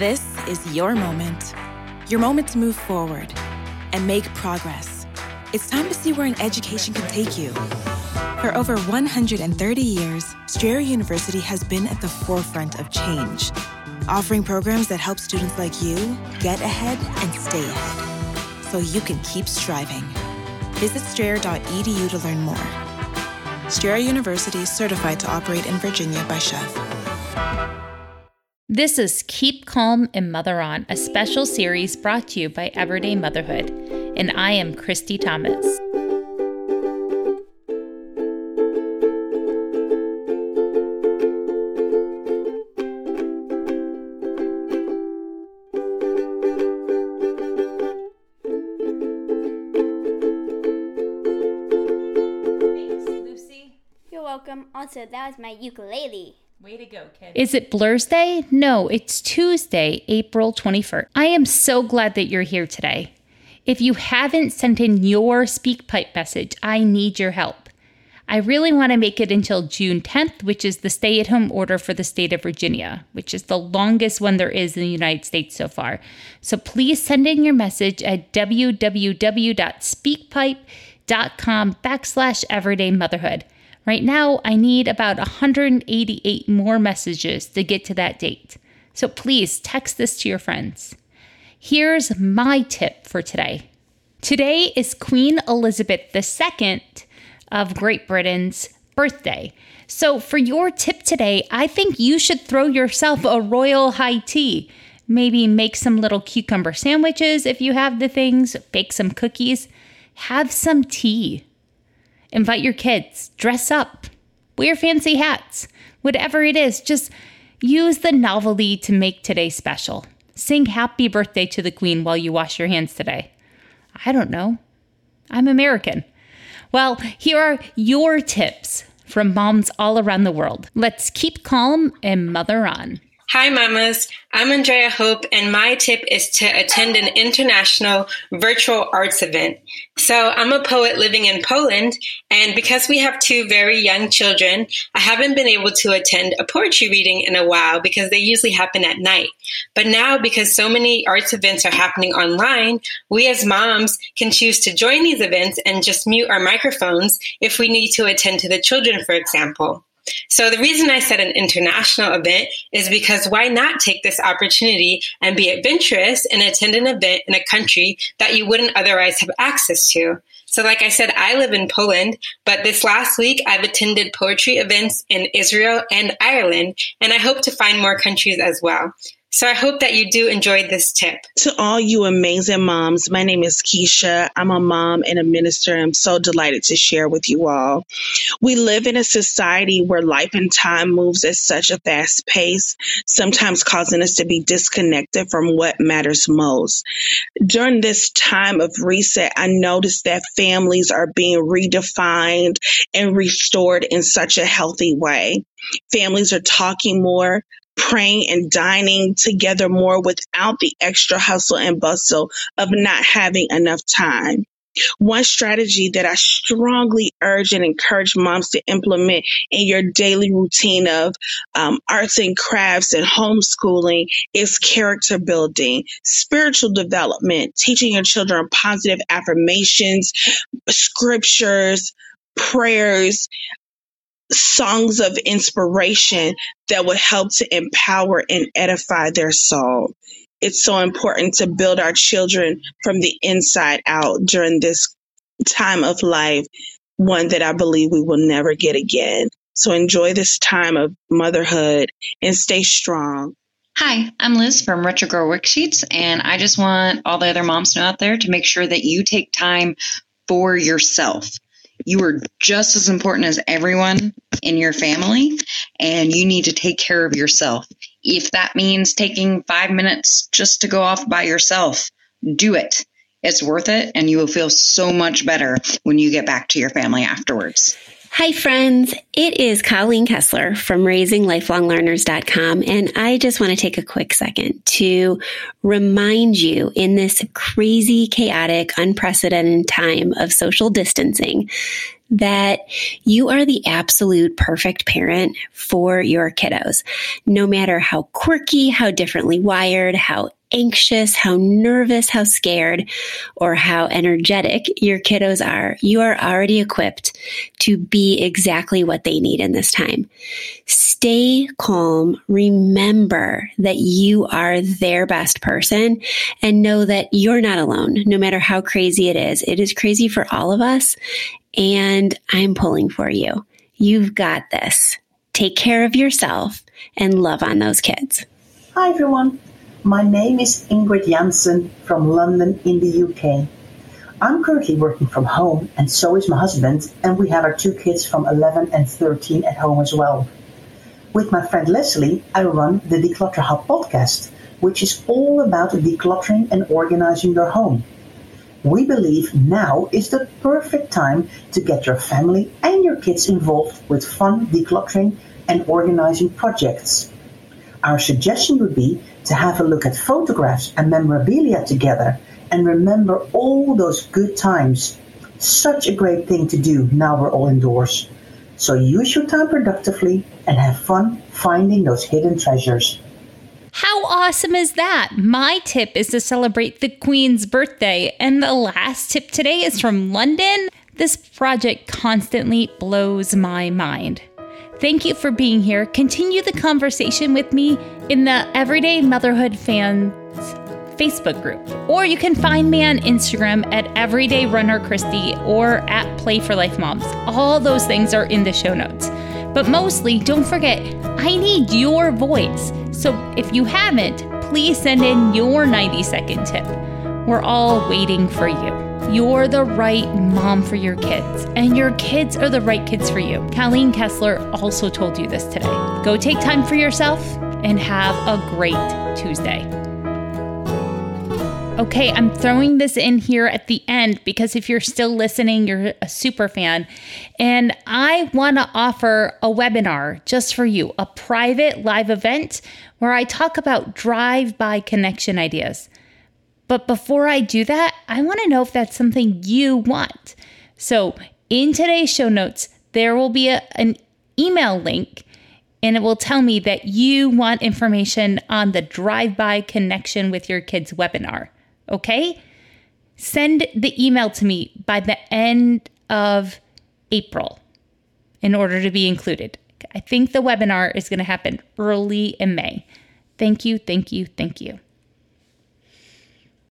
This is your moment. Your moment to move forward and make progress. It's time to see where an education can take you. For over 130 years, Strayer University has been at the forefront of change, offering programs that help students like you get ahead and stay ahead so you can keep striving. Visit strayer.edu to learn more. Strayer University is certified to operate in Virginia by SCHEV. This is Keep Calm and Mother On, a special series brought to you by Everyday Motherhood, and I am Christy Thomas. Thanks, Lucy. You're welcome. Also, that was my ukulele. Way to go, kid. Is it Blursday? No, it's Tuesday, April 21st. I am so glad that you're here today. If you haven't sent in your SpeakPipe message, I need your help. I really want to make it until June 10th, which is the stay at home order for the state of Virginia, which is the longest one there is in the United States so far. So please send in your message at www.speakpipe.com backslash everyday motherhood. Right now, I need about 188 more messages to get to that date. So please text this to your friends. Here's my tip for today. Today is Queen Elizabeth II of Great Britain's birthday. So, for your tip today, I think you should throw yourself a royal high tea. Maybe make some little cucumber sandwiches if you have the things, bake some cookies, have some tea. Invite your kids, dress up, wear fancy hats, whatever it is, just use the novelty to make today special. Sing happy birthday to the Queen while you wash your hands today. I don't know. I'm American. Well, here are your tips from moms all around the world. Let's keep calm and mother on. Hi, mamas. I'm Andrea Hope, and my tip is to attend an international virtual arts event. So, I'm a poet living in Poland, and because we have two very young children, I haven't been able to attend a poetry reading in a while because they usually happen at night. But now, because so many arts events are happening online, we as moms can choose to join these events and just mute our microphones if we need to attend to the children, for example. So the reason I said an international event is because why not take this opportunity and be adventurous and attend an event in a country that you wouldn't otherwise have access to? So, like I said, I live in Poland, but this last week I've attended poetry events in Israel and Ireland, and I hope to find more countries as well. So I hope that you do enjoy this tip. To all you amazing moms, my name is Keisha. I'm a mom and a minister. I'm so delighted to share with you all. We live in a society where life and time moves at such a fast pace, sometimes causing us to be disconnected from what matters most. During this time of reset, I noticed that families are being redefined and restored in such a healthy way. Families are talking more, praying and dining together more without the extra hustle and bustle of not having enough time. One strategy that I strongly urge and encourage moms to implement in your daily routine of um, arts and crafts and homeschooling is character building, spiritual development, teaching your children positive affirmations, scriptures, prayers, songs of inspiration that would help to empower and edify their soul. It's so important to build our children from the inside out during this time of life, one that I believe we will never get again. So enjoy this time of motherhood and stay strong. Hi, I'm Liz from Retro Girl Worksheets, and I just want all the other moms to know out there to make sure that you take time for yourself you are just as important as everyone in your family and you need to take care of yourself. If that means taking five minutes just to go off by yourself, do it. It's worth it and you will feel so much better when you get back to your family afterwards. Hi, friends. It is Colleen Kessler from RaisingLifelongLearners.com, and I just want to take a quick second to remind you in this crazy, chaotic, unprecedented time of social distancing that you are the absolute perfect parent for your kiddos. No matter how quirky, how differently wired, how anxious, how nervous, how scared, or how energetic your kiddos are, you are already equipped to be exactly what they need in this time. Stay calm. Remember that you are their best person and know that you're not alone, no matter how crazy it is. It is crazy for all of us and I'm pulling for you. You've got this. Take care of yourself and love on those kids. Hi, everyone. My name is Ingrid Jansen from London in the UK. I'm currently working from home, and so is my husband, and we have our two kids from 11 and 13 at home as well. With my friend Leslie, I run the Declutter Hub podcast, which is all about decluttering and organizing your home. We believe now is the perfect time to get your family and your kids involved with fun decluttering and organizing projects. Our suggestion would be to have a look at photographs and memorabilia together and remember all those good times. Such a great thing to do now we're all indoors. So use your time productively and have fun finding those hidden treasures. How awesome is that? My tip is to celebrate the Queen's birthday, and the last tip today is from London. This project constantly blows my mind. Thank you for being here. Continue the conversation with me in the Everyday Motherhood Fans Facebook group. Or you can find me on Instagram at Everyday Runner Christy or at Play for Life Moms. All those things are in the show notes. But mostly, don't forget, I need your voice. So if you haven't, please send in your 90 second tip. We're all waiting for you. You're the right mom for your kids, and your kids are the right kids for you. Colleen Kessler also told you this today. Go take time for yourself and have a great Tuesday. Okay, I'm throwing this in here at the end because if you're still listening, you're a super fan. And I want to offer a webinar just for you, a private live event where I talk about drive by connection ideas. But before I do that, I want to know if that's something you want. So, in today's show notes, there will be a, an email link and it will tell me that you want information on the drive by connection with your kids webinar okay? Send the email to me by the end of April in order to be included. I think the webinar is going to happen early in May. Thank you, thank you, thank you.